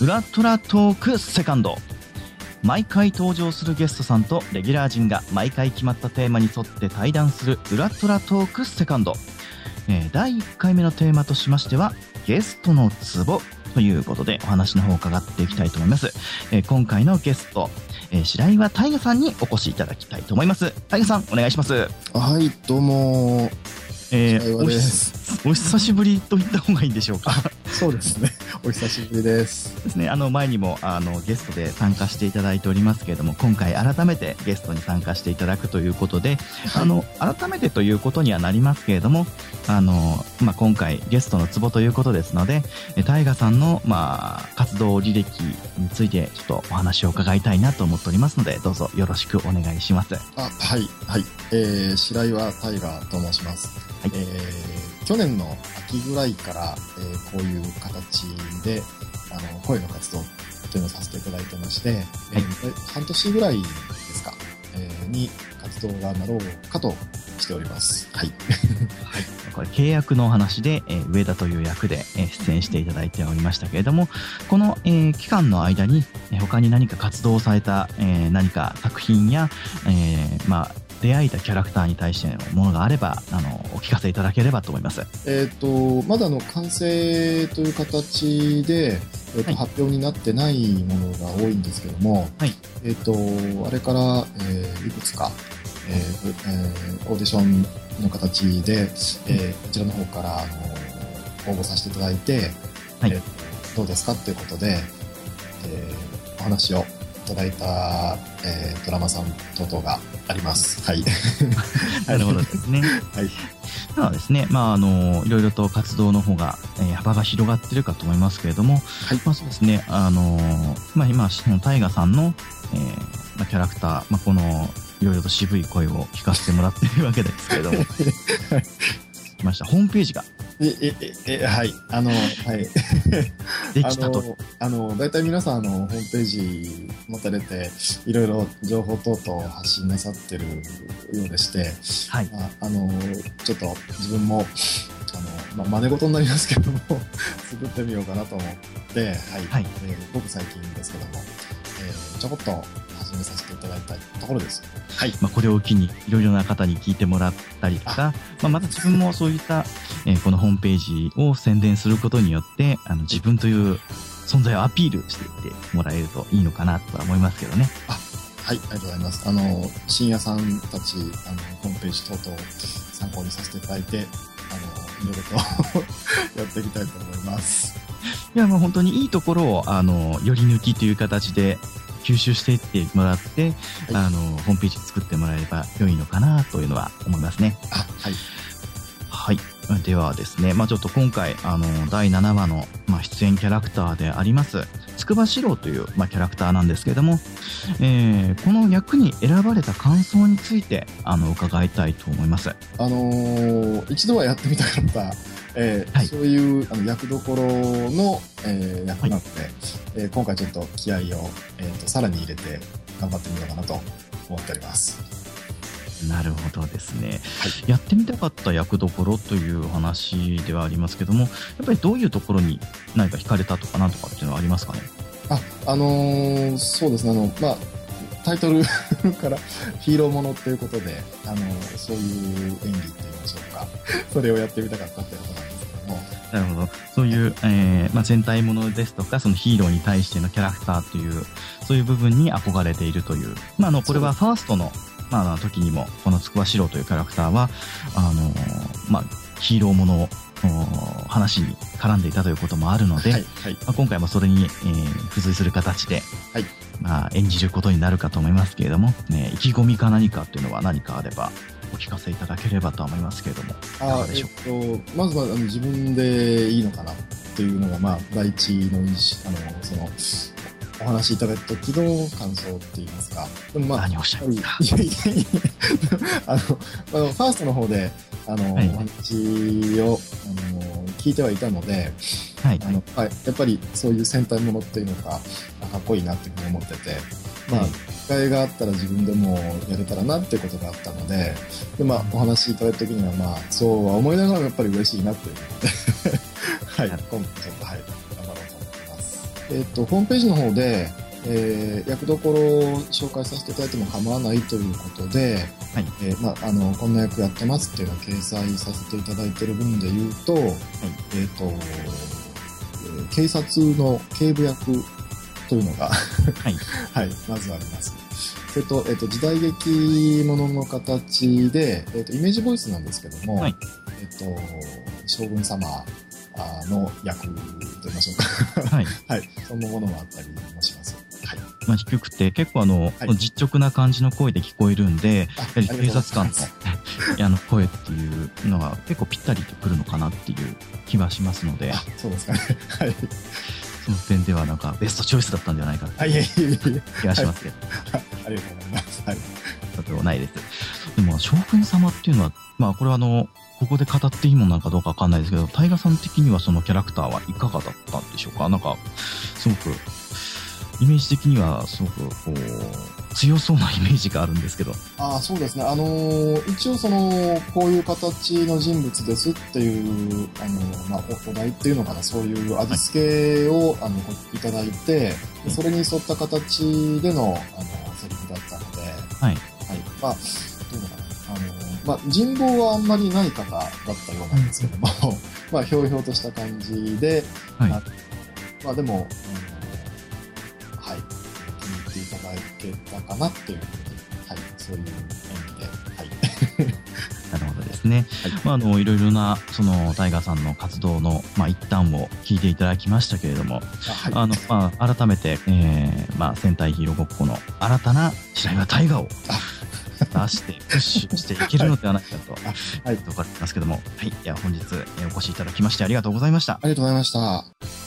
裏トラトークセカンド。毎回登場するゲストさんとレギュラー陣が毎回決まったテーマに沿って対談する裏トラトークセカンド、えー第1回目のテーマとしましてはゲストのツボということでお話の方を伺っていきたいと思います、えー今回のゲスト、えー白岩大河さんにお越しいただきたいと思います。大河さんお願いします。はい、どうも。えーお久しぶりと言った方がいいんでしょうか？そうですね。お久しぶりです。ですね、あの前にもあのゲストで参加していただいておりますけれども今回改めてゲストに参加していただくということで、あの改めてということにはなりますけれどもあの、まあ、今回ゲストのツボということですのでえタイガさんの、まあ、活動履歴についてちょっとお話を伺いたいなと思っておりますのでどうぞよろしくお願いします。あ、はい、はい。えー、白岩タイガーと申します。はいえー、去年の秋ぐらいから、えー、こういう形で、あの、声の活動というのをさせていただいてまして、えー半年ぐらいですか、えー、に活動がなろうかとしております。はい。これ契約のお話で、えー上田という役で、えー出演していただいておりましたけれどもこの、えー期間の間に、えー他に何か活動された、えー何か作品や、えーまあ、出会えたキャラクターに対してのものがあればあのお聞かせいただければと思います。えっ、と、まだあの完成という形で、えーとはい。発表になってないものが多いんですけども、はい。えっ、と、あれから、えーいくつか、えーえーオーディションの形で、えーこちらの方から、あの応募させていただいて、はい。えーどうですかっていうことで、えーお話をいただいた、えードラマさん等々があります。はい。なるほどですね。はい。ではですね、まあ、あの、いろいろと活動の方が、えー幅が広がってるかと思いますけれども、はいまあそうですね、あの、まあ今、そのタイガさんの、えーまあ、キャラクター、まあこの、いろいろと渋い声を聞かせてもらっているわけですけれども、はい来ました。ホームページがえ、え、え、えはい。あの、はい。できたと。あの、あの、大体皆さん、あの、ホームページ持たれて、いろいろ情報等々発信なさってるようでして、はい。ああの、ちょっと自分も、あの、まあ、真似事になりますけども、作ってみようかなと思って、はい。はいえーごく最近ですけども、えーちょこっと始めさせていただいたところです。はい。まあ、これを機にいろいろな方に聞いてもらったりとか、まあ、また自分もそういった、えーこのホームページを宣伝することによって、あの自分という存在をアピールしていってもらえるといいのかなとは思いますけどね。はい、ありがとうございます。あの、深夜さんたち、あの、ホームページ等々参考にさせていただいて、あの、いろいろと やっていきたいと思います。いや、もう本当にいいところを、あの、より抜きという形で吸収していってもらって、はいあの、ホームページ作ってもらえれば良いのかなというのは思いますね。あ、はい。はい。ではですね、まあちょっと今回、あの、第7話の、まあ、出演キャラクターであります、筑波四郎という、まあ、キャラクターなんですけども、えーこの役に選ばれた感想について、あの、伺いたいと思います。あのー一度はやってみたかった、えーはい。そういうあの役どころの、えー役なので、えー今回ちょっと気合を、えーとさらに入れて頑張ってみようかなと思っております。なるほどですね、はい。やってみたかった役どころという話ではありますけども、やっぱりどういうところに何か惹かれたとかなんとかっていうのはありますかね？あ、あのーそうですね、あの、まあ、タイトルから ヒーローものっていうことで、あのーそういう演技って言いましょうか。それをやってみたかったってことなんですけども。なるほど。そういう、えーまあ、戦隊ものですとか、そのヒーローに対してのキャラクターという、そういう部分に憧れているという。まあ、あの、これはファーストの、まあ時にも、このつくば四郎というキャラクターは、あのーまあ、ヒーローものお話に絡んでいたということもあるので、はい、はい。まあ、今回もそれに、えー付随する形で、はいまあ、演じることになるかと思いますけれども、ね、意気込みか何かっていうのは何かあれば、お聞かせいただければと思いますけれども。かあがでしょえっと、まずはあの自分でいいのかな？っていうのが、まあ、第一の意思、あの、その、お話しいただいた時の感想って言いますか？でもまあ、何をおっしゃいますか？あの、あの、ファーストの方で、あの、はい。お話を、あの、聞いてはいたので、はい。あの、はい、やっぱりそういう戦隊ものっていうのが、あかっこいいなっていうふうに思ってて、まあ、はい。機会があったら自分でもやれたらなっていうことがあったので、で、まあ、お話しいただいた時には、まあ、そうは思いながらもやっぱり嬉しいなっていう はい、今回ちょっと、はい、頑張ろうと思ってます。えっ、と、ホームページの方で、えー役どころを紹介させていただいても構わないということで、はいえーまあ、あの、こんな役やってますっていうのを掲載させていただいている分で言うと、えっ、と、えー警察の警部役というのが、はい。はい、まずあります。それと、えっ、と、時代劇ものの形で、えっ、と、イメージボイスなんですけども、はいえっ、と、将軍様あの役と言いましょうか。はい。はい、そんなものもあったりもします。はい。まあ、低くて、結構あの、はい実直な感じの声で聞こえるんで、あやはり警察官の あの声っていうのが結構ぴったりとくるのかなっていう気はしますので、あ、そうですかね。はい。その点ではなんかベストチョイスだったんじゃないかとあ、いえいえいえ。気がしますけど、ありがとうございます。はい。とてもないです。でも、将軍様っていうのは、まあ、これはあの、ここで語っていいものなのかどうかわかんないですけど、タイガさん的にはそのキャラクターはいかがだったんでしょうか？なんか、すごく、イメージ的にはすごく、こう、強そうなイメージがあるんですけど、あそうですね。あのー一応その、こういう形の人物ですっていう、あのーまあ、おお題っていうのかな、そういう味付けを、あの、ごいただいて、でそれに沿った形での、あの、セリフだったので、はい。はい。まあ、どういうのかな。あの、まあ、人望はあんまりない方だったようなんですけども、まあ、ひょうひょうとした感じで、はいあまあ、でも、あけたかなっていうふうに、はい。そういう意味で、はい。なるほどですね。はいまあ、あの、いろいろな、その、タイガーさんの活動の、まあ、一端を聞いていただきましたけれども、あはい。あの、まあ、改めて、えー、まあ、戦隊ヒーローごっこの新たな白岩大河を出して、プッシュしていけるのではないかと、はいとかってますけども、はい。いや、本日、えーお越しいただきましてありがとうございました。ありがとうございました。